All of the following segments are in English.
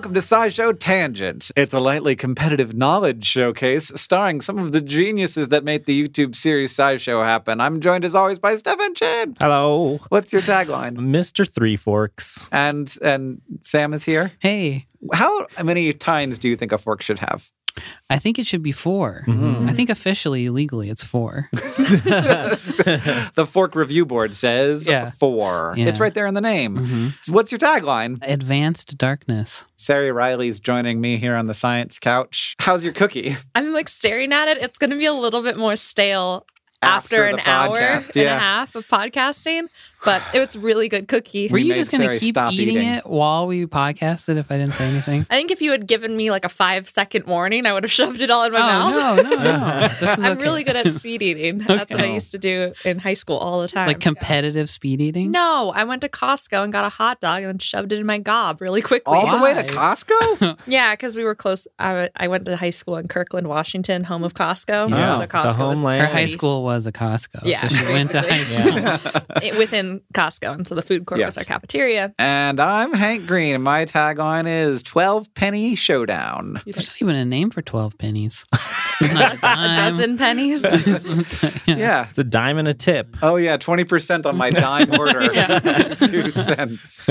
Welcome to SciShow Tangents. It's a lightly competitive knowledge showcase starring some of the geniuses that made the YouTube series SciShow happen. I'm joined as always by Stefan Chin. Hello, What's your tagline? Mr. Three Forks. And and Sam is here. Hey, How many tines do you think a fork should have? I think it should be 4 Mhm. I think officially, legally, it's four. the fork review board says Yeah. four. Yeah. It's right there in the name. hmm So what's your tagline? Advanced darkness. Sari Reilly's joining me here on the science couch. How's your cookie? I'm like staring at it. It's going to be a little bit more stale After after, the an hour podcast, and a half of podcasting, but it was really good cookie. Were you just going to keep eating, eating. it while we podcasted if I didn't say anything? I think if you had given me like a five second warning, I would have shoved it all in my oh, mouth. no, no, no. This is I'm okay. really good at speed eating. That's what I oh. used to do in high school all the time. Like competitive speed eating? no, I went to Costco and got a hot dog and then shoved it in my gob really quickly. All the way to Costco? Yeah, because we were close. I, I went to high school in Kirkland, Washington, home of Costco. Yeah, so the Costco was homeland. Her high school was a Costco. Yeah, So she went to high basically. school. it- within Costco, and so the food court Yes. was our cafeteria. and I'm Hank Green, and my tagline is 12 penny showdown. There's not even a name for 12 pennies. a dozen pennies. Yeah. It's a dime and a tip. Oh, yeah. 20% on my dime order. Two cents.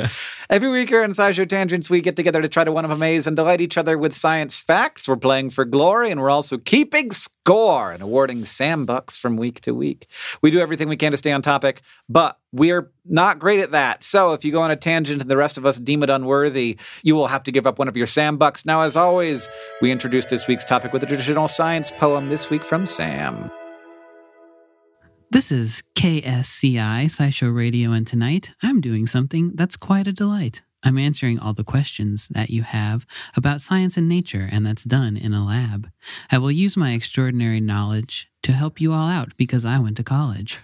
Every week here on SciShow Tangents, we get together to try to one of amaze and delight each other with science facts. We're playing for glory, and we're also keeping score and awarding Sam Bucks from week to week. We do everything we can to stay on topic, but we're not great at that. So if you go on a tangent and the rest of us deem it unworthy, you will have to give up one of your Sam Bucks. Now, as always, we introduce this week's topic with a traditional science poem this week from Sam. This is KSCI SciShow Radio, and tonight I'm doing something that's quite a delight. I'm answering all the questions that you have about science and nature, and that's done in a lab. I will use my extraordinary knowledge to help you all out because I went to college.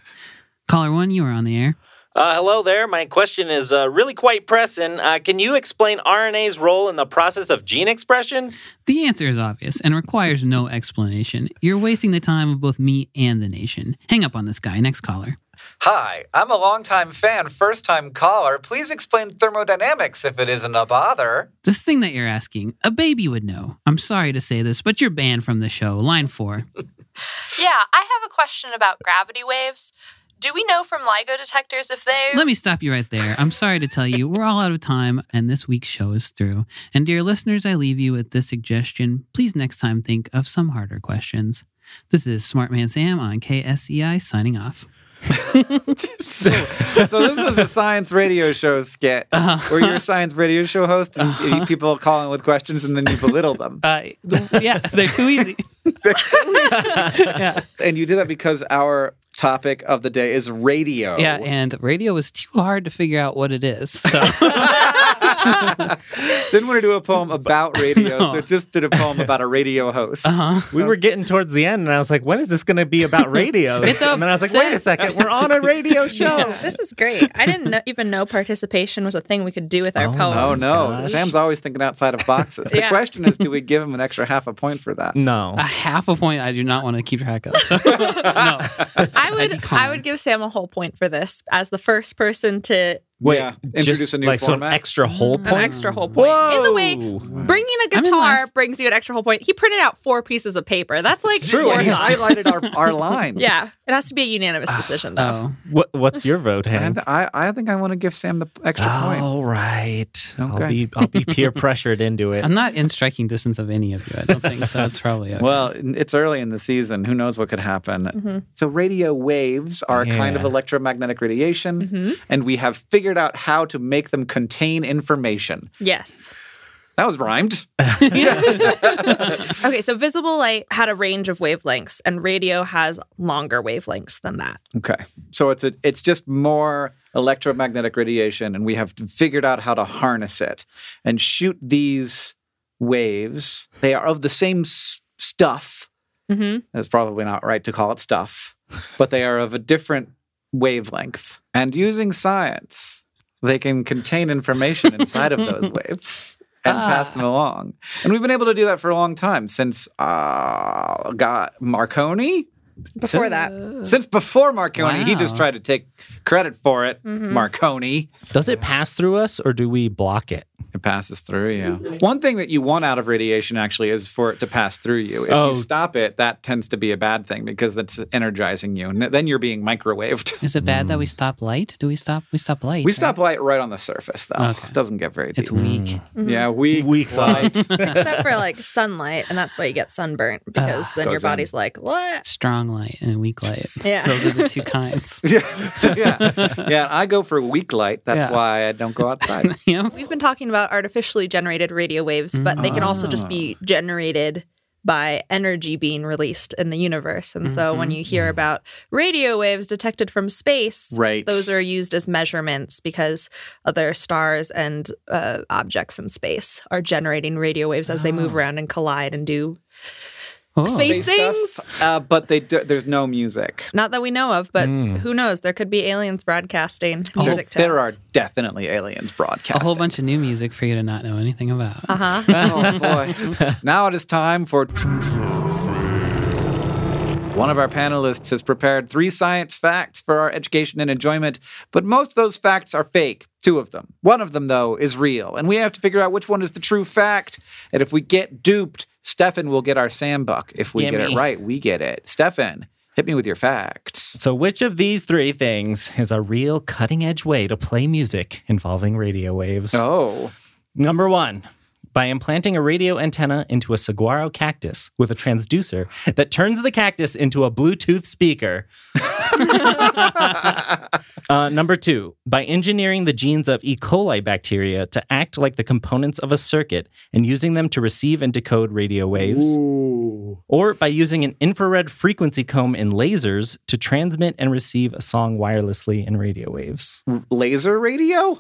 Caller one, you are on the air. Uh, hello there. My question is uh, really quite pressing. Uh, can you explain RNA's role in the process of gene expression? The answer is obvious and requires no explanation. You're wasting the time of both me and the nation. Hang up on this guy. Next caller. Hi, I'm a longtime fan, first time caller. Please explain thermodynamics if it isn't a bother. The thing that you're asking, a baby would know. I'm sorry to say this, but you're banned from the show. Line four. Yeah, I have a question about gravity waves. Do we know from LIGO detectors if they. Let me stop you right there. I'm sorry to tell you, we're all out of time, and this week's show is through. And dear listeners, I leave you with this suggestion. Please next time think of some harder questions. This is Smart Man Sam on KSCI signing off. So, so this was a science radio show skit Uh-huh. where you're a science radio show host and you- people call in with questions and then you belittle them. Uh, yeah, they're too easy. Yeah, And you did that because our topic of the day is radio. yeah, and radio is too hard to figure out what it is. So Didn't want to do a poem about radio, No. so just did a poem about a radio host. uh-huh. We were getting towards the end, and I was like, when is this going to be about radio? And then I was like, wait a second, we're on a radio show. Oh, this is great. I didn't know, even know participation was a thing we could do with our Oh, poems. Oh no, gosh. Sam's always thinking outside of boxes. The Yeah. question is, do we give him an extra half a point for that? No. a half a point I do not want to keep track of. no. I would. I would give Sam a whole point for this as the first person to Wait, Yeah, introduce just a new like so an extra whole point. an point. extra whole point. In the way bringing a I'm in guitar last. brings you an extra whole point. He printed out four pieces of paper. That's like True, and he forethought. highlighted our, our lines. Yeah, it has to be a unanimous ah, decision though. Oh, What, what's your vote, Hank? I, I think I want to give Sam the extra point. All right. I'll be I'll be peer pressured into it. I'm not in striking distance of any of you. I don't think so. That's probably okay. Well, it's early in the season. Who knows what could happen? Mm-hmm. So, radio waves are a kind of electromagnetic radiation, mm-hmm. and we have figured out how to make them contain information. Yes. That was rhymed. Okay, so visible light had a range of wavelengths and radio has longer wavelengths than that. Okay. So it's a, it's just more electromagnetic radiation, and we have figured out how to harness it and shoot these waves. They are of the same s- stuff. Mhm. That's probably not right to call it stuff, but they are of a different wavelength. And using science, they can contain information inside of those waves and pass them along. And we've been able to do that for a long time since uh, got Marconi. Before that. Since before Marconi, he just tried to take credit for it. Marconi. Does it pass through us or do we block it? It passes through you. Mm-hmm. One thing that you want out of radiation actually is for it to pass through you. If Oh. you stop it, that tends to be a bad thing because that's energizing you. And then you're being microwaved. is it bad that we mm. stop light? Do we stop? We stop light. We right? stop light right on the surface, though. Okay. It doesn't get very deep. It's weak. Mm. Mm-hmm. Yeah, weak. Weak light. Except for like sunlight, and that's why you get sunburnt because then your Goes in. body's like, what? Strong light and weak light. Yeah. Those are the two kinds. yeah, yeah, yeah. I go for weak light. That's Yeah. why I don't go outside. yeah. We've been talking about artificially generated radio waves, but they can also just be ah. generated by energy being released in the universe. And so when mm-hmm. you hear mm-hmm. about radio waves detected from space, Right. those are used as measurements because other stars and uh, objects in space are generating radio waves as they move ah. around and collide and do Oh. space Space things. stuff, uh, but they do, there's no music. Not that we know of, but who knows? There could be aliens broadcasting There, music to there us. are definitely aliens broadcasting. A whole bunch of new music for you to not know anything about. Uh-huh. oh boy. now it is time for. One of our panelists has prepared three science facts for our education and enjoyment, but most of those facts are fake. Two of them. One of them, though, is real, and we have to figure out which one is the true fact. And if we get duped, Stefan will get our Sam buck. If we get it right, we get it. Stefan, hit me with your facts. So, which of these three things is a real cutting edge way to play music involving radio waves? Oh. Number one, by implanting a radio antenna into a saguaro cactus with a transducer that turns the cactus into a Bluetooth speaker. uh, number two, by engineering the genes of E. coli bacteria to act like the components of a circuit and using them to receive and decode radio waves. Or by using an infrared frequency comb in lasers to transmit and receive a song wirelessly in radio waves. Laser radio?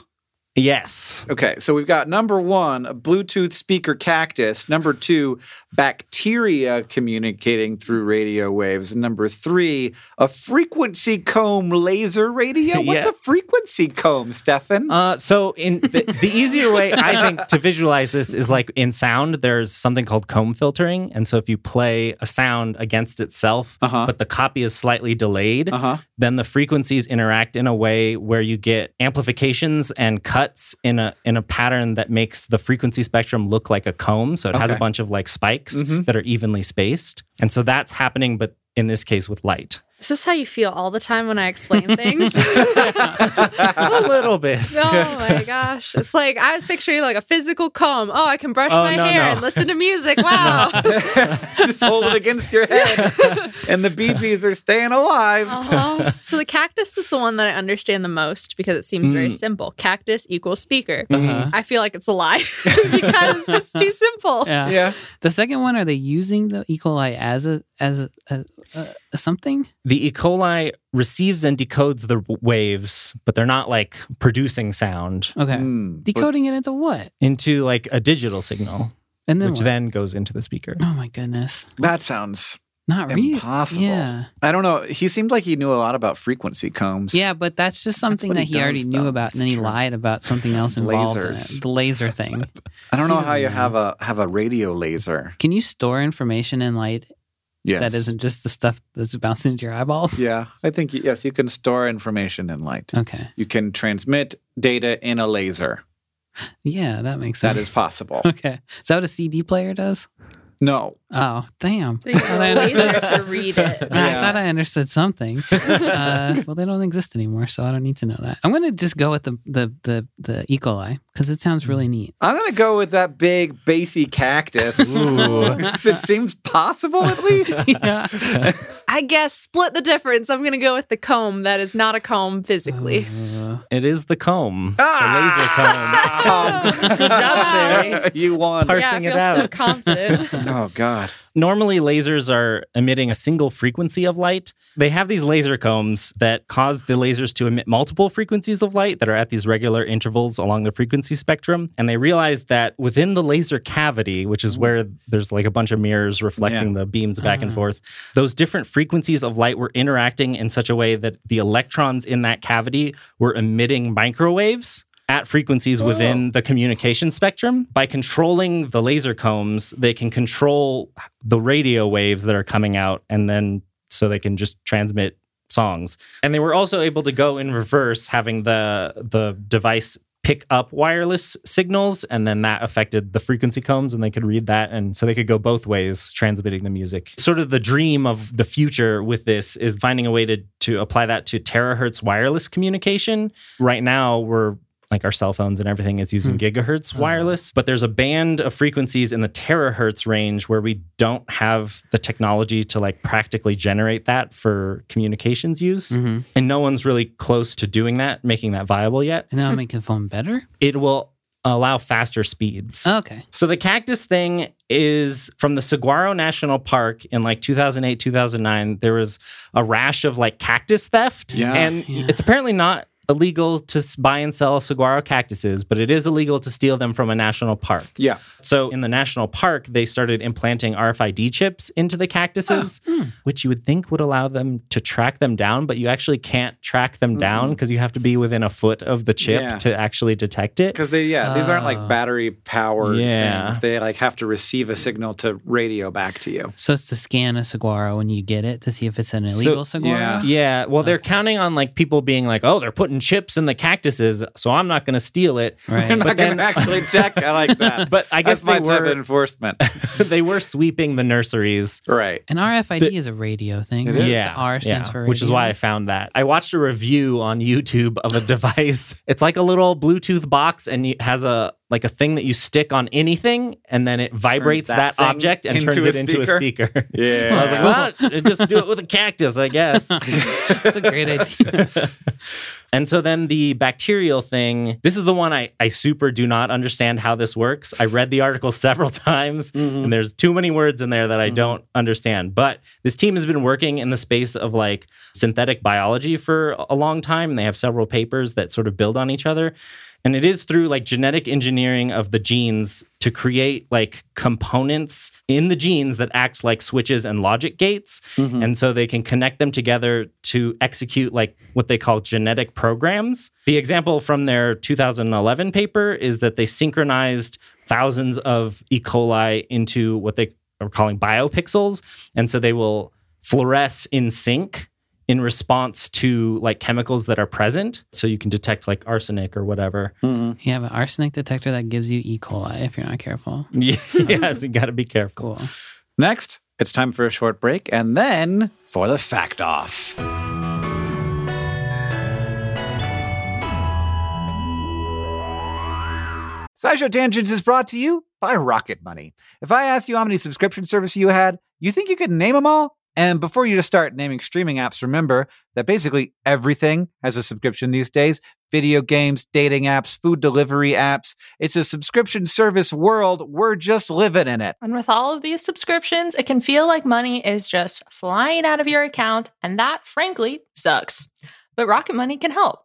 Yes. Okay, so we've got number one, a Bluetooth speaker cactus. Number two, bacteria communicating through radio waves. Number three, a frequency comb laser radio. What's Yeah. a frequency comb, Stefan? Uh, so in the, the easier way I think to visualize this is like in sound, there's something called comb filtering, and so if you play a sound against itself, Uh-huh. but the copy is slightly delayed, Uh-huh. then the frequencies interact in a way where you get amplifications and cuts in a in a pattern that makes the frequency spectrum look like a comb. So it has a bunch of like spikes Mhm. that are evenly spaced, and so that's happening, but in this case with light. Is this how you feel all the time when I explain things? a little bit. oh my gosh. It's like I was picturing like a physical comb. Oh, I can brush Oh, my no, hair no. and listen to music. Wow. Just hold it against your head, and the BBs are staying alive. Uh-huh. So the cactus is the one that I understand the most because it seems very simple. Cactus equals speaker. Uh-huh. I feel like it's a lie because it's too simple. Yeah. Yeah. The second one, are they using the E. coli as a as a, a, a, a something? the E. coli receives and decodes the waves, but they're not like producing sound Okay. Hmm, but- Decoding it into what? into like a digital signal, And then which what? then goes into the speaker. Oh my goodness. that sounds Not real. impossible. Yeah. I don't know. He seemed like he knew a lot about frequency combs. Yeah, but that's just something what that he he, already does, knew though. about, and It's then he lied about something else involved in it—the laser thing. I don't know how you doesn't have a have a radio laser. Can you store information in light Yes. that isn't just the stuff that's bouncing into your eyeballs? Yeah, I think yes, you can store information in light. Okay. You can transmit data in a laser. Yeah, that makes sense. That is possible. Okay. Is that what a CD player does? No. Oh, damn. They use I thought I a laser understood- to read it. I thought I understood something. uh, well, they don't exist anymore, so I don't need to know that. I'm going to just go with the the the, the E. coli because it sounds really neat. I'm gonna go with that big bassy cactus. it seems possible at least. yeah. I guess split the difference. I'm going to go with the comb that is not a comb physically. Uh, It is the comb, Ah! the laser comb. Good job, Sarah. you won. Par- yeah, I parsing it feel so confident. Oh God. Normally, lasers are emitting a single frequency of light. They have these laser combs that cause the lasers to emit multiple frequencies of light that are at these regular intervals along the frequency spectrum. And they realized that within the laser cavity, which is where there's like a bunch of mirrors reflecting the beams back and mm-hmm. forth, those different frequencies of light were interacting in such a way that the electrons in that cavity were emitting microwaves at frequencies within the communication spectrum. By controlling the laser combs, they can control the radio waves that are coming out and then so they can just transmit songs. And they were also able to go in reverse having the the device pick up wireless signals and then that affected the frequency combs and they could read that and so they could go both ways transmitting the music. Sort of the dream of the future with this is finding a way to to apply that to terahertz wireless communication. Right now we're like our cell phones and everything is using gigahertz wireless but there's a band of frequencies in the terahertz range where we don't have the technology to like practically generate that for communications use mhm. and no one's really close to doing that making that viable yet And that'll make the phone better? it will allow faster speeds Okay. so the cactus thing is from the Saguaro National Park in like 2008, 2009. There was a rash of like cactus theft. Yeah. And Yeah. it's apparently not illegal to buy and sell saguaro cactuses, but it is illegal to steal them from a national park. Yeah. So in the national park, they started implanting RFID chips into the cactuses, ah, hmm. which you would think would allow them to track them down, but you actually can't track them mm-hmm. down because you have to be within a foot of the chip Yeah. to actually detect it. Because they, yeah, these aren't Oh. like ah. battery powered Yeah. things. They like have to receive a signal to radio back to you. So it's to scan a saguaro when you get it to see if it's an illegal saguaro? yeah. Yeah, well, they're counting on like people being like, "Oh, they're putting chips in the cactuses, so I'm not going to steal it." Right. They're not But going then- to actually check. I like that. But I guess That's my they type were of enforcement. they were sweeping the nurseries. right. And RFID is a radio thing. It right? Yeah, The R stands yeah, for which is why I found that. I watched a review on YouTube of a device. It's like a little Bluetooth box, and it has a like a thing that you stick on anything, and then it vibrates that that, object and turns a it into a speaker? speaker. Yeah. So I was like, well, just do it with a cactus, I guess. That's a great idea. And so then the bacterial thing, this is the one I, I super do not understand how this works. I read the article several times mm-hmm. and there's too many words in there that I mm-hmm. don't understand. But this team has been working in the space of like synthetic biology for a long time and they have several papers that sort of build on each other. And it is through like genetic engineering of the genes to create like components in the genes that act like switches and logic gates. Mm-hmm. And so they can connect them together to execute like what they call genetic programs. The example from their 2011 paper is that they synchronized thousands of E. coli into what they are calling biopixels. And so they will fluoresce in sync in response to like chemicals that are present. So you can detect like arsenic or whatever. Mhm. You have an arsenic detector that gives you E. coli if you're not careful. yes, you got to be careful. Cool. Next, it's time for a short break and then for the fact off. SciShow Tangents is brought to you by Rocket Money. If I asked you how many subscription services you had, you think you could name them all? And before you just start naming streaming apps, remember that basically everything has a subscription these days video games, dating apps, food delivery apps. It's a subscription service world. We're just living in it. And with all of these subscriptions, it can feel like money is just flying out of your account, and that, frankly, sucks. But Rocket Money can help.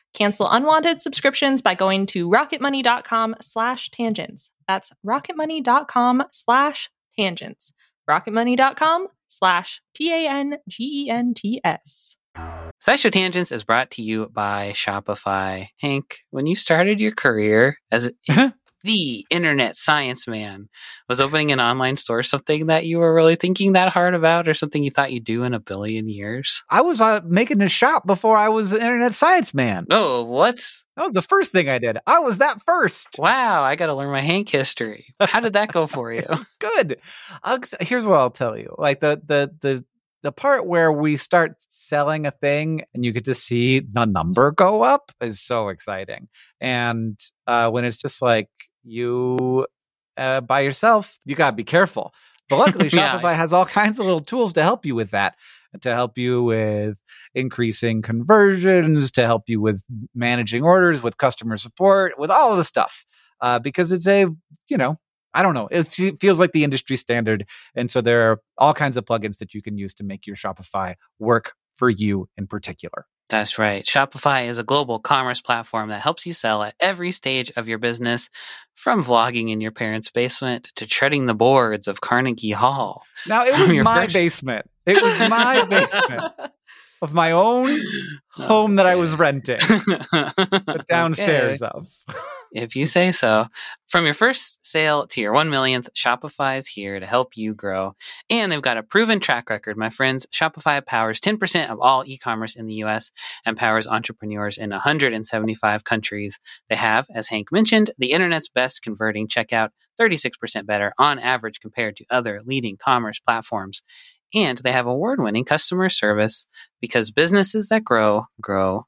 Cancel unwanted subscriptions by going to rocketmoney.com slash tangents. That's rocketmoney.com slash tangents. rocketmoney.com slash T-A-N-G-E-N-T-S. SciShow Tangents is brought to you by Shopify. Hank, when you started your career as a, the internet science man, was opening an online store something that you were really thinking that hard about or something you thought you'd do in a billion years? I was uh, making a shop before I was the internet science man. Oh, what? That was the first thing I did. I was that first. Wow, I got to learn my Hank history. How did that go for you? Good. I'll, here's what I'll tell you. Like the the the the part where we start selling a thing and you get to see the number go up is so exciting. And uh, when it's just like you uh, by yourself, you gotta be careful. But luckily, Yeah. Shopify has all kinds of little tools to help you with that. To help you with increasing conversions, to help you with managing orders, with customer support, with all of the stuff. Uh, because it's a, you know, I don't know. It feels like the industry standard. And so there are all kinds of plugins that you can use to make your Shopify work for you in particular. That's right. Shopify is a global commerce platform that helps you sell at every stage of your business, from vlogging in your parents' basement to treading the boards of Carnegie Hall. Now, it was my first- basement. It was my basement of my own home that I was renting, the downstairs of. If you say so. From your first sale to your 1 millionth, Shopify is here to help you grow. And they've got a proven track record, my friends. Shopify powers 10% of all e commerce in the US and powers entrepreneurs in 175 countries. They have, as Hank mentioned, the internet's best converting checkout, 36% better on average compared to other leading commerce platforms. And they have award winning customer service because businesses that grow, grow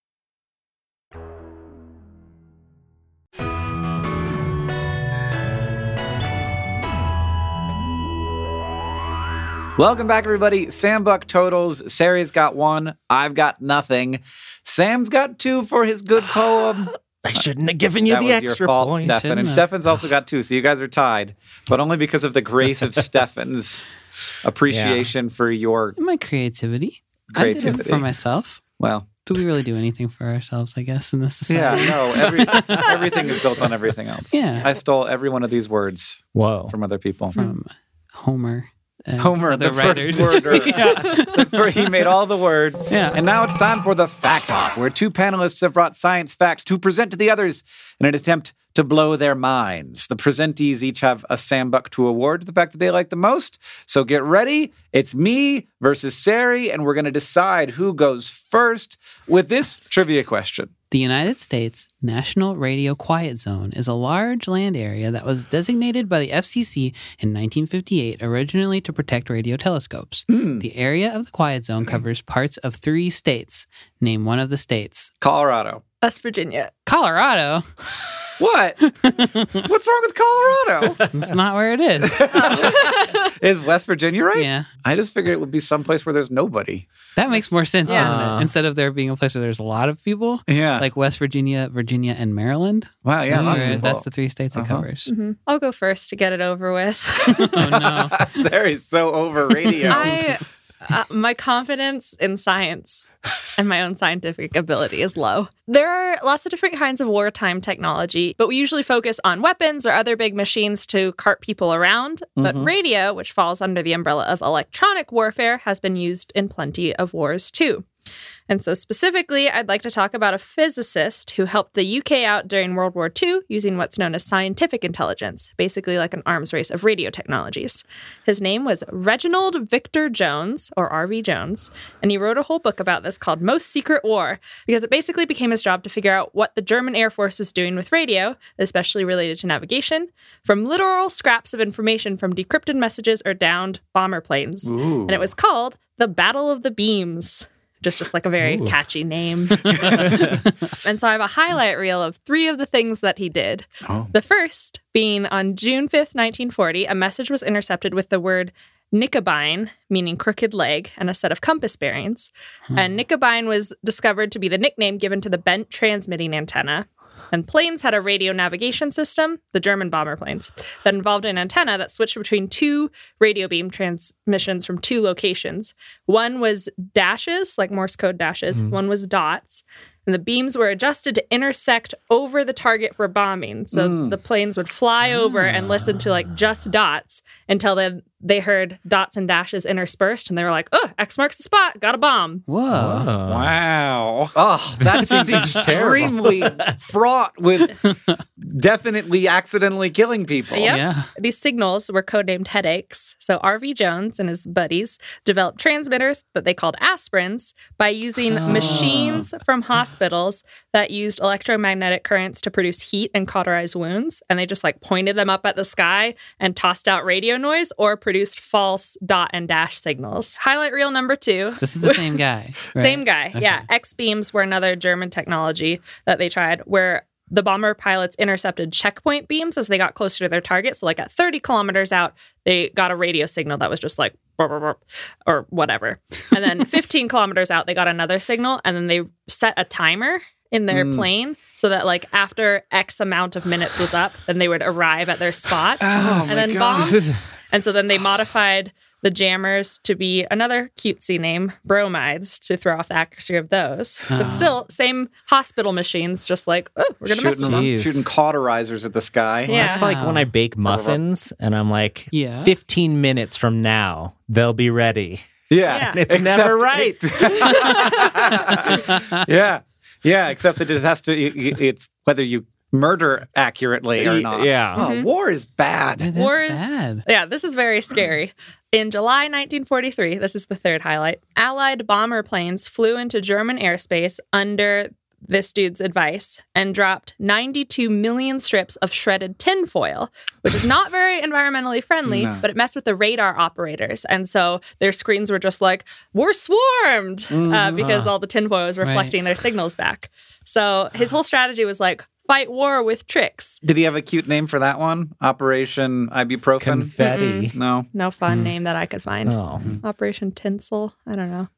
Welcome back, everybody. Sam Buck totals. Sari's got one. I've got nothing. Sam's got two for his good poem. I shouldn't have given you that the was extra your fault, point. Stefan. And. Stefan's also got two, so you guys are tied, but only because of the grace of Stefan's appreciation for your My creativity. I did it creativity. for myself. well. Do we really do anything for ourselves, I guess, in this society? Yeah, society? no. Every, everything is built on everything else. Yeah. I stole every one of these words Whoa. from other people. From Homer. Homer, the writers. first worder. yeah. he made all the words. Yeah. And now it's time for the fact off, where two panelists have brought science facts to present to the others in an attempt to blow their minds. The presentees each have a Sambuck to award the fact that they like the most. So get ready. It's me versus Sari, and we're going to decide who goes first with this trivia question. The United States National Radio Quiet Zone is a large land area that was designated by the FCC in 1958 originally to protect radio telescopes. Hmm. The area of the Quiet Zone covers parts of three states. Name one of the states. Colorado. West Virginia. Colorado. What? What's wrong with Colorado? It's not where it is. Is West Virginia right? Yeah. I just figured it would be someplace where there's nobody. That makes more sense, doesn't it? Instead of there being a place where there's a lot of people, Yeah. like West Virginia, Virginia, and Maryland. wow. Yeah. that's, lots of where- that's the three states it Uh-huh. covers. Mhm. I'll go first to get it over with. Oh, no. there is so over radio. I, uh, my confidence in science and my own scientific ability is low. There are lots of different kinds of wartime technology, but we usually focus on weapons or other big machines to cart people around. But radio, which falls under the umbrella of electronic warfare, has been used in plenty of wars too. And so, specifically, I'd like to talk about a physicist who helped the UK out during World War II using what's known as scientific intelligence, basically like an arms race of radio technologies. His name was Reginald Victor Jones, or R.V. Jones, and he wrote a whole book about this called Most Secret War, because it basically became his job to figure out what the German Air Force was doing with radio, especially related to navigation, from literal scraps of information from decrypted messages or downed bomber planes. Ooh. And it was called The Battle of the Beams. Just, just like a very catchy name. and so I have a highlight reel of three of the things that he did. Oh. The first being on June 5th, 1940, a message was intercepted with the word Knickebein, meaning crooked leg, and a set of compass bearings. Hmm. And Knickebein was discovered to be the nickname given to the bent transmitting antenna. And planes had a radio navigation system, the German bomber planes, that involved an antenna that switched between two radio beam transmissions from two locations. One was dashes, like Morse code dashes, mm-hmm. one was dots. And the beams were adjusted to intersect over the target for bombing. So mm. the planes would fly over and ah. listen to like just dots until then they heard dots and dashes interspersed and they were like, oh, X marks the spot, got a bomb. Whoa. Wow. Oh, that's seems extremely fraught with definitely accidentally killing people. Yep. Yeah. These signals were codenamed headaches. So R.V. Jones and his buddies developed transmitters that they called aspirins by using oh. machines from hospitals that used electromagnetic currents to produce heat and cauterize wounds. And they just like pointed them up at the sky and tossed out radio noise or produced false dot and dash signals. Highlight reel number two. This is the same guy. right? Same guy. Yeah. X beams were another German technology that they tried where the bomber pilots intercepted checkpoint beams as they got closer to their target. So, like at 30 kilometers out, they got a radio signal that was just like, "Burp, burp, burp," or whatever. And then 15 kilometers out, they got another signal and then they set a timer in their mm. plane so that like after X amount of minutes was up, then they would arrive at their spot oh and then bomb. And so then they modified the jammers to be another cutesy name, bromides, to throw off the accuracy of those. But ah. still, same hospital machines, just like, oh, we're going to mess with them. Shooting cauterizers at the sky. Yeah. That's like when I bake muffins and I'm like, Yeah. 15 minutes from now, they'll be ready. Yeah. Yeah. It's never right. yeah. Yeah. Except it just has to, it- it's whether you murder accurately or not. yeah. Oh, war is bad. That's War is- bad. Yeah, this is very scary. In July 1943, this is the third highlight, Allied bomber planes flew into German airspace under this dude's advice and dropped 92 million strips of shredded tinfoil, which is not very environmentally friendly, No. but it messed with the radar operators. And so their screens were just like, we're swarmed uh, because all the tinfoil was reflecting their signals back. So his whole strategy was like, fight war with tricks. Did he have a cute name for that one? Operation Ibuprofen? Confetti. no. No fun mm. name that I could find. Oh, mm-hmm. Operation Tinsel. I don't know.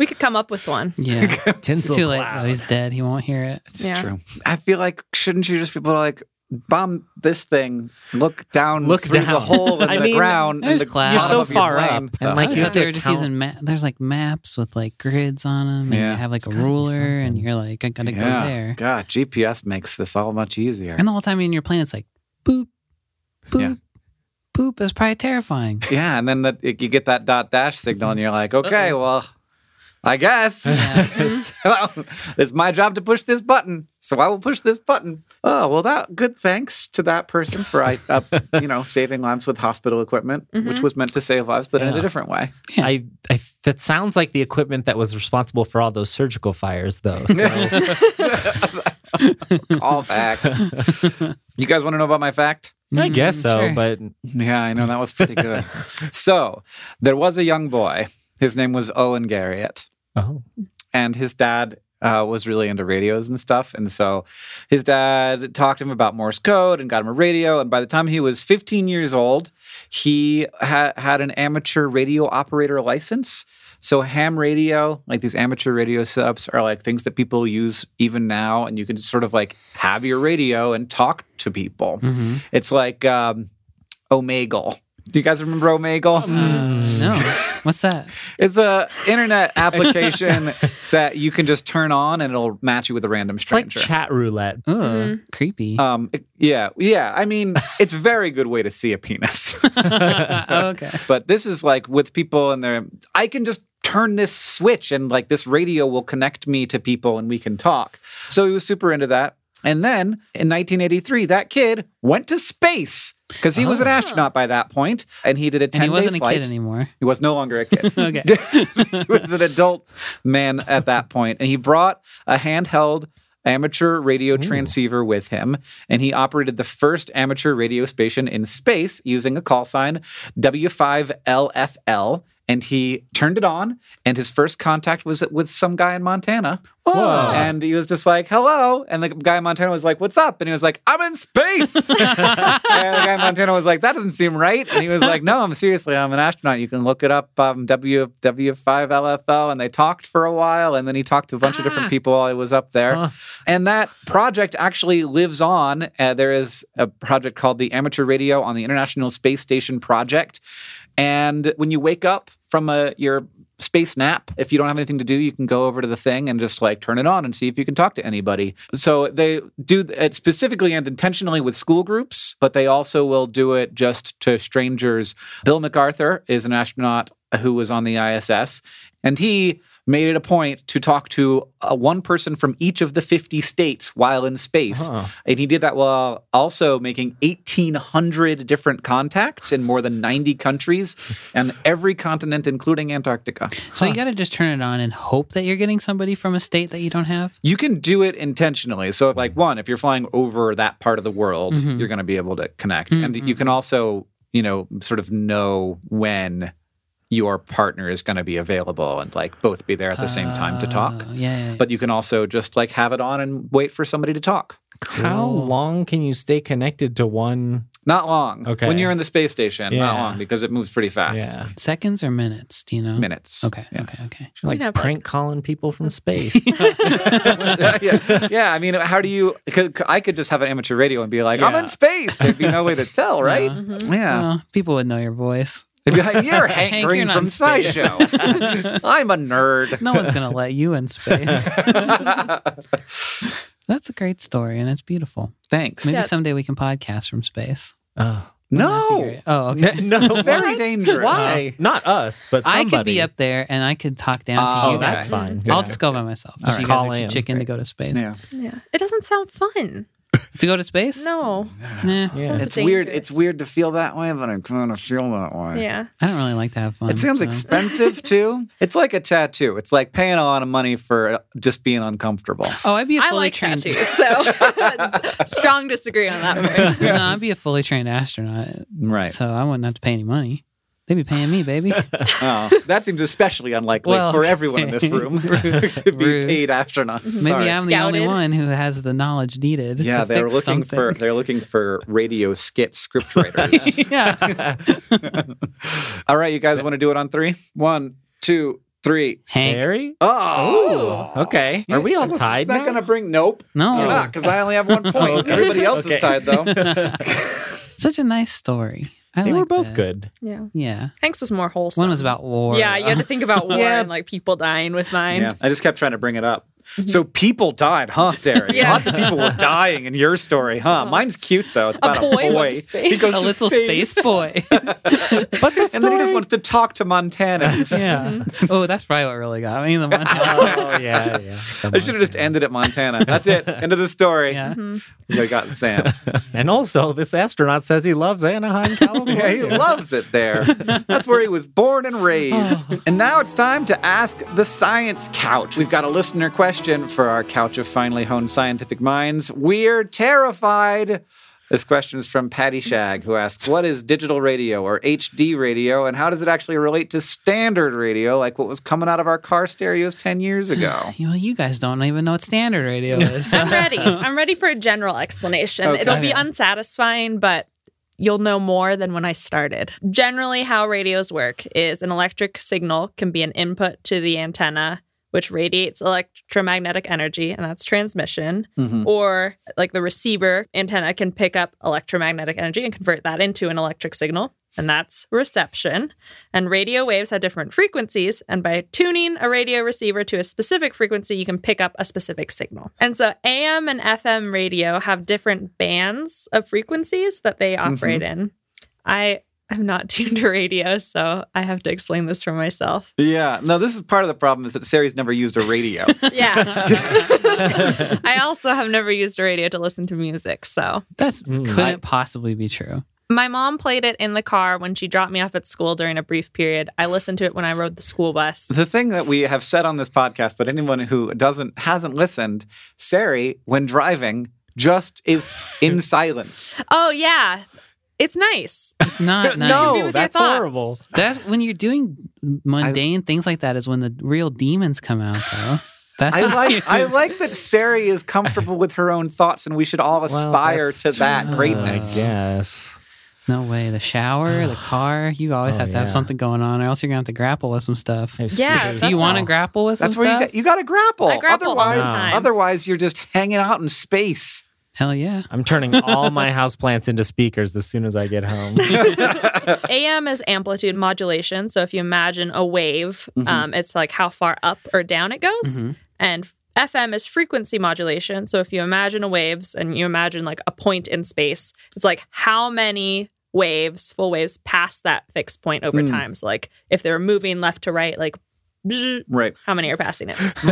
We could come up with one. Yeah. it's tinsel too late. cloud. though. He's dead. He won't hear it. It's Yeah. true. I feel like, shouldn't you just be able to like bomb this thing, look down, Look through the down. hole in I the mean, ground, in there's the clouds. You're so of your far plane. up, and, Stuff. like, I you thought have they to were just count- using ma- there's like maps with like grids on them, and Yeah. you have like It's a ruler, and you're like, I gotta yeah. go there. God, GPS makes this all much easier. And the whole time in your plane, it's like boop, boop, Yeah. boop. It's probably terrifying. yeah, and then the, you get that dot dash signal, and you're like, okay, well, I guess. it's, well, it's my job to push this button, so I will push this button. Oh well, that good. Thanks to that person for I, uh, you know, saving lives with hospital equipment, which was meant to save lives, but in a different way. I, I that sounds like the equipment that was responsible for all those surgical fires, though. So Call back. you guys want to know about my fact? I guess so, sure. but Yeah, I know that was pretty good. so there was a young boy. His name was Owen Garriott. Oh, and his dad uh, was really into radios and stuff. And so his dad talked to him about Morse code and got him a radio. And by the time he was 15 years old, he ha- had an amateur radio operator license. So ham radio, like these amateur radio setups, are like things that people use even now, and you can sort of like have your radio and talk to people. Mhm. It's like um, Omegle. Do you guys remember Omegle? Uh, no. What's that? It's a internet application that you can just turn on and it'll match you with a random stranger. it's like chat roulette. Oh, creepy. um, it- yeah, yeah. I mean, it's a very good way to see a penis. oh, okay. but this is like with people and their. I can just turn this switch and like this radio will connect me to people and we can talk. So he was super into that. And then in 1983, that kid went to space because he was an Oh. astronaut by that point, and he did a 10 And he wasn't a kid anymore. He was no longer a kid. Okay. he was an adult man at that point, and he brought a handheld amateur radio transceiver with him, and he operated the first amateur radio station in space using a call sign W5LFL. And he turned it on, and his first contact was with some guy in Montana. Whoa. And he was just like, hello. And the guy in Montana was like, what's up? And he was like, I'm in space. and the guy in Montana was like, that doesn't seem right. And he was like, no, I'm seriously, I'm an astronaut. You can look it up, um, W, W5LFL. And they talked for a while. And then he talked to a bunch of different people while he was up there. Huh. And that project actually lives on. Uh, there is a project called the Amateur Radio on the International Space Station Project. And when you wake up from a, your space nap, if you don't have anything to do, you can go over to the thing and just like turn it on and see if you can talk to anybody. So they do it uh, specifically and intentionally with school groups, but they also will do it just to strangers. Bill McArthur is an astronaut who was on the ISS, and he made it a point to talk to uh, one person from each of the 50 states while in space. Huh. And he did that while also making 1,800 different contacts in more than 90 countries and every continent, including Antarctica. So you got to just turn it on and hope that you're getting somebody from a state that you don't have. You can do it intentionally. So, like, one, if you're flying over that part of the world, Mhm. you're going to be able to connect. And you can also, you know, sort of know when your partner is going to be available and like both be there at the same time to talk. Oh, Yeah, yeah, yeah. But you can also just like have it on and wait for somebody to talk. How long can you stay connected to one? Not long. Okay. When you're in the space station, not long because it moves pretty fast. Yeah, seconds or minutes? Do you know? Minutes. Okay, Yeah. okay, okay. like have, prank calling people from space. yeah, yeah. I mean, how do you? Cause I could just have an amateur radio and be like, "I'm in space." There'd be no way to tell, right? Yeah. Yeah. Well, people would know your voice. They'd be like, "You're Hank, Hank, Green you're not from in space." SciShow." I'm a nerd. No one's gonna let you in space. That's a great story, and it's beautiful. Thanks. Maybe Yeah. someday we can podcast from space. oh. Wouldn't that be No, great? Oh, okay. no, it's very dangerous. Why? Uh, not us, but I could be up there and I could talk down to Oh, you okay. guys. That's fine. I'll Yeah. just go by myself. All Just right. You guys Call are too in. chicken to go to space. Yeah, Yeah. It doesn't sound fun. To go to space? No. Nah. Yeah. Sounds it's weird. It's weird to feel that way, but I kind of feel that way. Yeah. I don't really like to have fun. It sounds so. expensive too. It's like a tattoo. It's like paying a lot of money for uh, just being uncomfortable. Oh, I'd be a I fully like trained. tattoos, so strong disagree on that part. no, I'd be a fully trained astronaut. Right. So I wouldn't have to pay any money. They'd be paying me, baby. Oh, that seems especially unlikely Well, for everyone in this room to be Rude. paid astronauts. Maybe Sorry. I'm the only one who has the knowledge needed. Yeah, to they're fix looking for they're looking for radio skit scriptwriters. yeah. All right, you guys want to do it on three? One, two, three. Hank. Harry? Oh, Okay. Are we all Is tied that now? gonna bring? Nope, No. you're not, because I only have one point. Okay. Everybody else is tied though. Such a nice story. I They were both that. good. Yeah. Yeah. Hanks was more wholesome. One was about war. Yeah, you had to think about war Yeah. and like people dying with mine. yeah, I just kept trying to bring it up. Mm-hmm. So people died, huh, Sarah? Yeah. Lots of people were dying in your story, huh? Oh. Mine's cute though. It's A about boy a boy. went to space. He goes a to little space, boy. But the and then he just wants to talk to Montanans. yeah. Oh, that's probably what really got me. The Montana. oh yeah, yeah. I should have just ended at Montana. That's it. End of the story. yeah. Mm-hmm. I got Sam. And also, this astronaut says he loves Anaheim, California. Yeah, he loves it there. That's where he was born and raised. Oh. and now it's time to ask the science couch. We've got a listener question for our couch of finely honed scientific minds. We're terrified. This question is from Patty Shag, who asks, What is digital radio or HD radio, and how does it actually relate to standard radio, like what was coming out of our car stereos 10 years ago? Well, you guys don't even know what standard radio is. so- I'm ready. I'm ready for a general explanation. Okay. It'll be unsatisfying, but you'll know more than when I started. Generally, how radios work is an electric signal can be an input to the antenna, which radiates electromagnetic energy, and that's transmission. Mm-hmm. Or, like the receiver antenna can pick up electromagnetic energy and convert that into an electric signal. And that's reception. And radio waves have different frequencies. And by tuning a radio receiver to a specific frequency, you can pick up a specific signal. And so AM and FM radio have different bands of frequencies that they operate mm-hmm. in. I am not tuned to radio, so I have to explain this for myself. Yeah, no, this is part of the problem is that Sari's never used a radio. Yeah. I also have never used a radio to listen to music. So That's Mm, couldn't I- possibly be true. my mom played it in the car when she dropped me off at school during a brief period. I listened to it when I rode the school bus. the thing that we have said on this podcast, but anyone who doesn't hasn't listened, Sari, when driving, just is in silence. Oh, yeah. It's nice. It's not. nice. no, that's horrible. That's when you're doing mundane things like that is when the real demons come out, though. That's I not- like I like that Sari is comfortable with her own thoughts, and we should all aspire that's to that true. greatness. I guess. no way. The shower, the car, you always Oh, have to have something going on, or else you're gonna have to grapple with some stuff. Yeah, Do you want to grapple with some That's where you got, you got to grapple. I grapple all the otherwise, time. otherwise you're just hanging out in space. Hell yeah. I'm turning all my houseplants into speakers as soon as I get home. AM is amplitude modulation. So if you imagine a wave, mm-hmm. um, it's like how far up or down it goes. Mm-hmm. And FM is frequency modulation. So if you imagine a waves and you imagine like a point in space, it's like how many waves, full waves, pass that fixed point over mm. time. So like if they're moving left to right, like bzz, Right. how many are passing it?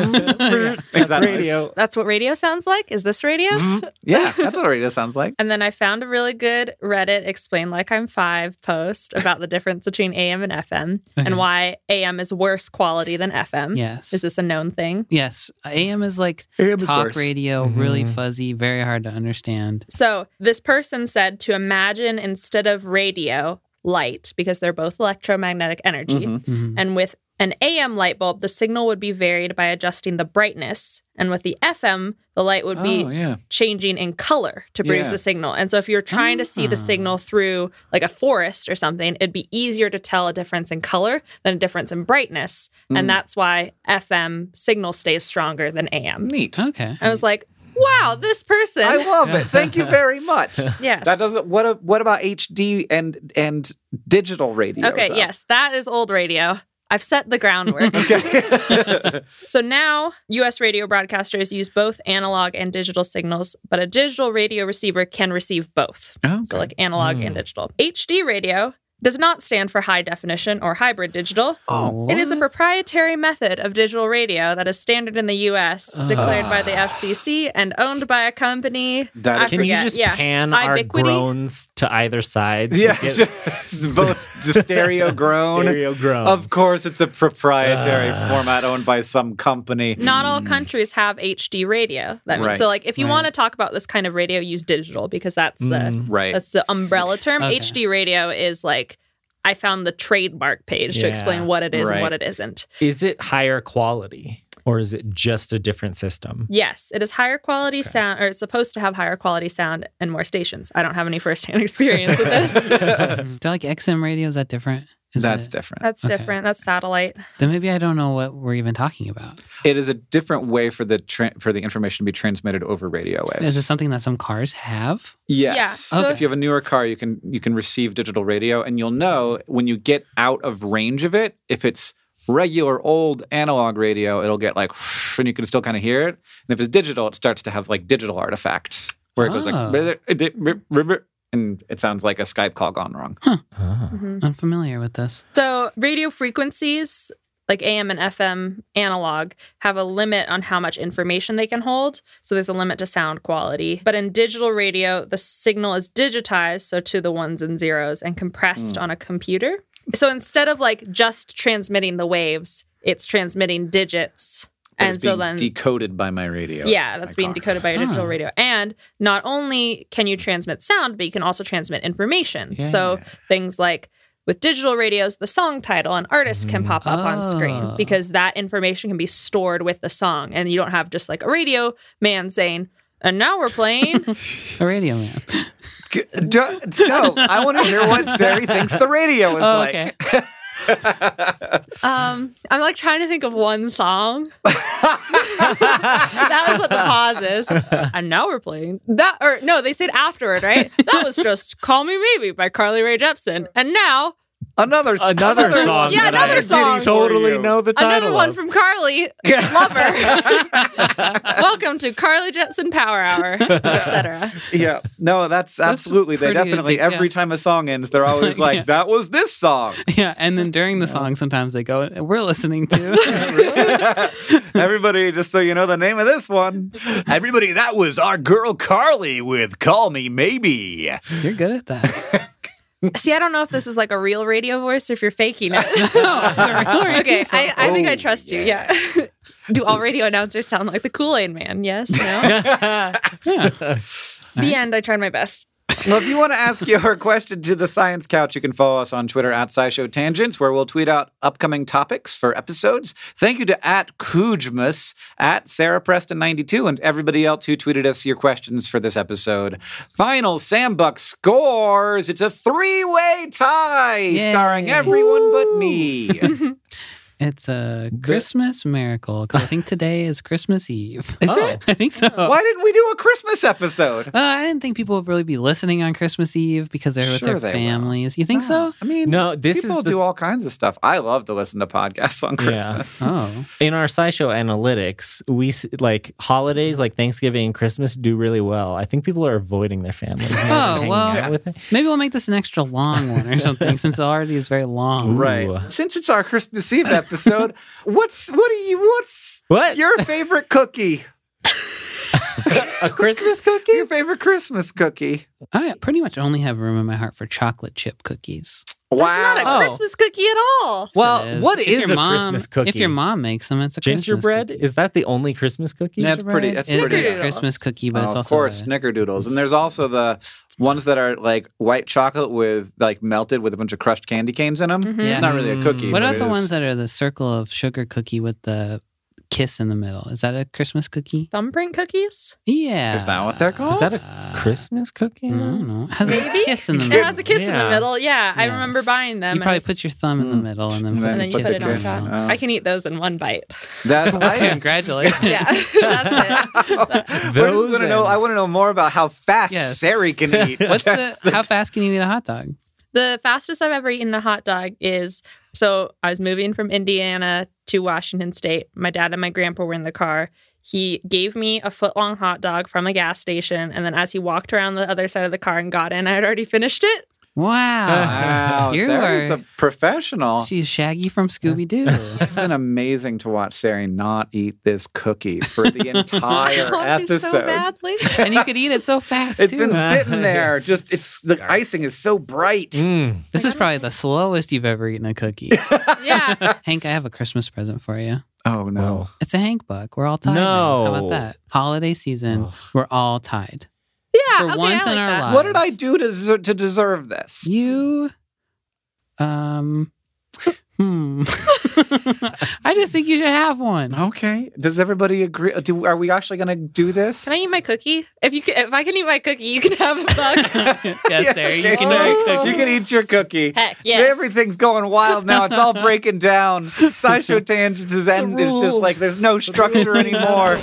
Makes that radio. That's what radio sounds like. Is this radio? Mm-hmm. Yeah, that's what radio sounds like. And then I found a really good Reddit explain like I'm five post about the difference between AM and FM Okay. and why AM is worse quality than FM. Yes. Is this a known thing? Yes. AM is like AM is talk worse. radio, mm-hmm. really fuzzy, very hard to understand. So this person said to imagine instead of radio, light, because they're both electromagnetic energy. Mhm. And with an AM light bulb, the signal would be varied by adjusting the brightness. And with the FM, the light would be Oh, yeah. changing in color to produce Yeah. the signal. And so if you're trying to see the ah. signal through like a forest or something, it'd be easier to tell a difference in color than a difference in brightness. And mm. that's why FM signal stays stronger than AM. Neat. Okay. I was like, wow, this person. I love it. Thank you very much. yes. That doesn't. What? a- What about HD and and digital radio? okay, though? yes, that is old radio. I've set the groundwork. Okay. So now US radio broadcasters use both analog and digital signals, but a digital radio receiver can receive both. Oh, so like analog and hmm. digital. HD radio does not stand for high definition or hybrid digital. Oh. It is a proprietary method of digital radio that is standard in the US, declared by the FCC and owned by a company. That I is- Can you just yeah. pan our Ubiquity? groans to either side? so Yeah, get it's both the stereo groan. stereo groan. Of course, it's a proprietary format owned by some company. Not all mm. countries have HD radio. That means Right. so like if you Right. want to talk about this kind of radio, use digital because that's the mm. Right. that's the umbrella term. Okay. HD radio is like I found the trademark page to explain what it is Right. and what it isn't. Is it higher quality or is it just a different system? Yes, it is higher quality sound, or it's supposed to have higher quality sound and more stations. I don't have any firsthand experience with this. Do like XM radio? Is that different? Is That's it- different. That's Okay. different. That's satellite. Then maybe I don't know what we're even talking about. It is a different way for the tra- for the information to be transmitted over radio waves. Is this something that some cars have? Yes. Yeah, so- If you have a newer car, you can you can receive digital radio, and you'll know when you get out of range of it if it's regular old analog radio, it'll get like, and you can still kind of hear it. And if it's digital, it starts to have like digital artifacts where it goes Oh. like, and it sounds like a Skype call gone wrong. Ah. Mm-hmm. I'm familiar with this. So radio frequencies like AM and FM analog have a limit on how much information they can hold. So there's a limit to sound quality. But in digital radio, the signal is digitized, so to the ones and zeros, and compressed hmm. on a computer. So instead of like just transmitting the waves, it's transmitting digits. But and it's so being then decoded by my radio. yeah, that's being car. decoded by your digital Oh. radio. And not only can you transmit sound, but you can also transmit information. So things like with digital radios, the song title and artist can mm-hmm. pop up on screen Oh. because that information can be stored with the song. And you don't have just like a radio man saying, and now we're playing. A radio man. G- d- no, I want to hear what Sari thinks the radio is Oh, like. okay. um, I'm like trying to think of one song. that was what the pause is. And now we're playing that, or no, they said afterward, right? That was just "Call Me Maybe" by Carly Rae Jepsen, and now Another Another song Yeah, that another I song. totally know the title another one of. from Carly Lover. Welcome to Carly Jepsen Power Hour, etc. Yeah, no, that's absolutely. They definitely thing, every yeah. time a song ends, they're always like, like, yeah. "That was this song." Yeah, and then during the song, sometimes they go, "We're listening to." Everybody, just so you know the name of this one. Everybody, that was our girl Carly with "Call Me Maybe." You're good at that. See, I don't know if this is like a real radio voice or if you're faking it. okay, I, I think I trust you. Yeah. Do all radio announcers sound like the Kool Aid Man? Yes. No. Yeah. the end. I tried my best. Well, if you want to ask your question to the Science Couch, you can follow us on Twitter at SciShow Tangents, where we'll tweet out upcoming topics for episodes. Thank you to at Kujmus, at Sarah Preston92, and everybody else who tweeted us your questions for this episode. Final Sam Buck scores. It's a three-way tie, Yay. starring everyone but me. It's a Christmas miracle because I think today is Christmas Eve. Is Oh, it? I think so. Why didn't we do a Christmas episode? Uh, I didn't think people would really be listening on Christmas Eve because they're with their they will. families. You think so? I mean, No, this people is the- do all kinds of stuff. I love to listen to podcasts on Christmas. Oh, in our SciShow analytics, we s- like holidays like Thanksgiving and Christmas do really well. I think people are avoiding their families. Oh, hanging well. out with it. maybe we'll make this an extra long one or something since it already is very long. Right. Ooh. Since it's our Christmas Eve episode, what's what do you what's What? your favorite cookie? a Christmas cookie? Your favorite Christmas cookie? I pretty much only have room in my heart for chocolate chip cookies. That's not a Oh. Christmas cookie at all. Well, It what If is a mom- Christmas cookie? If your mom makes them, it's a Christmas gingerbread cookie. is that the only Christmas cookie? Yeah, it's pretty- that's is pretty- a Christmas cookie, but Oh, it's of course, a- snickerdoodles. And there's also the ones that are like white chocolate with like melted with a bunch of crushed candy canes in them. Mhm. It's not really a cookie. What about the is- ones that are the circle of sugar cookie with the kiss in the middle? Is that a Christmas cookie? Thumbprint cookies? Yeah. Is that what they're called? Is that a Uh, Christmas cookie? I don't know. Has Maybe? a kiss in the It middle. has a kiss in the Yeah. middle. Yeah, I remember buying them. You probably put your thumb in the Mm. middle and then And then and then you put put the it on top. in. Oh. I can eat those in one bite. That's I, Congratulations. Yeah, that's it. Those want to know. I want to know more about how fast Yes. Sari can eat. What's That's the, how fast can you eat a hot dog? The fastest I've ever eaten a hot dog is so I was moving from Indiana to Washington State. My dad and my grandpa were in the car. He gave me a foot long hot dog from a gas station. And then as he walked around the other side of the car and got in, I had already finished it. Wow. Wow, You Sari's are- a professional. She's Shaggy from Scooby Doo. It's been amazing to watch Sari not eat this cookie for the entire I episode. so badly. and you could eat it so fast, It's too. been sitting there. Just it's the icing is so bright. Mm. this is probably the slowest you've ever eaten a cookie. yeah. Hank, I have a Christmas present for you. Oh no. It's a Hank book. We're all tied. now. How about that? Holiday season, we're all tied. Yeah. For okay, once I in our that. lives. What did I do to deserve, to deserve this? You, um, hmm. I just think you should have one. Okay. Does everybody agree? Do are we actually going to do this? Can I eat my cookie? If you can, if I can eat my cookie, you can have a bug. yes, Sarah, you okay, can Sari, eat cookie. You can eat your cookie. Heck, yes. Everything's going wild now. It's all breaking down. SciShow Tangents' end is just like there's no structure anymore.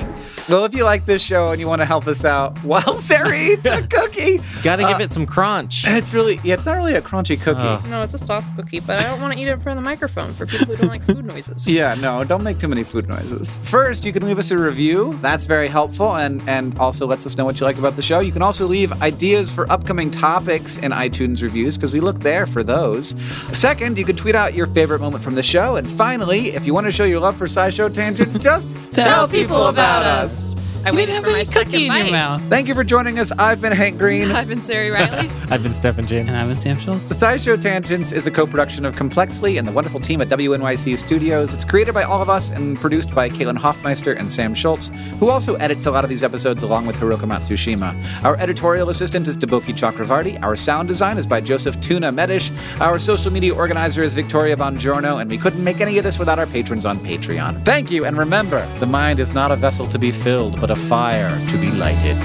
Well, if you like this show and you want to help us out while Sarah eats a cookie, Got to give Uh, it some crunch. it's really, yeah, it's not really a crunchy cookie. Oh. no, it's a soft cookie, but I don't want to eat it from the microwave. Microphone for people who don't like food noises. Yeah, no, don't make too many food noises. First, you can leave us a review. That's very helpful and, and also lets us know what you like about the show. You can also leave ideas for upcoming topics in iTunes reviews because we look there for those. Second, you can tweet out your favorite moment from the show. And finally, if you want to show your love for SciShow Tangents, just Tell people about us. I You waited didn't for have my any cookie second in bite. your mouth. thank you for joining us. I've been Hank Green. I've been Sari Reilly. I've been Stefan Chin. And I'm Sam Schultz. The SciShow Tangents is a co-production of Complexly and the wonderful team at WNYC Studios. It's created by all of us and produced by Caitlin Hoffmeister and Sam Schultz, who also edits a lot of these episodes along with Hiroka Matsushima. Our editorial assistant is Deboki Chakravarti. Our sound design is by Joseph Tuna Medish. Our social media organizer is Victoria Bongiorno, and we couldn't make any of this without our patrons on Patreon. Thank you, and remember, the mind is not a vessel to be filled, but a fire to be lighted.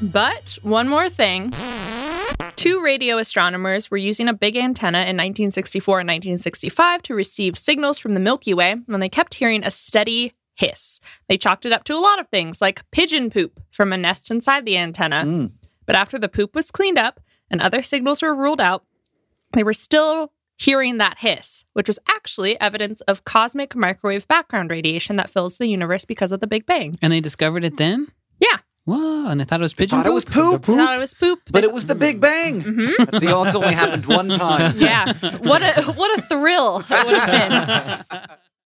But one more thing. Two radio astronomers were using a big antenna in 1964 and 1965 to receive signals from the Milky Way when they kept hearing a steady hiss. They chalked it up to a lot of things, like pigeon poop from a nest inside the antenna. Mm. But after the poop was cleaned up and other signals were ruled out, they were still hearing that hiss, which was actually evidence of cosmic microwave background radiation that fills the universe because of the Big Bang. And they discovered it then? Yeah, Whoa, and they thought it was pigeon Thought it was poop? poop, thought it was poop. but it was the Big Bang. Mm-hmm. That's the, it's only happened one time. yeah, what a what a thrill it would have been.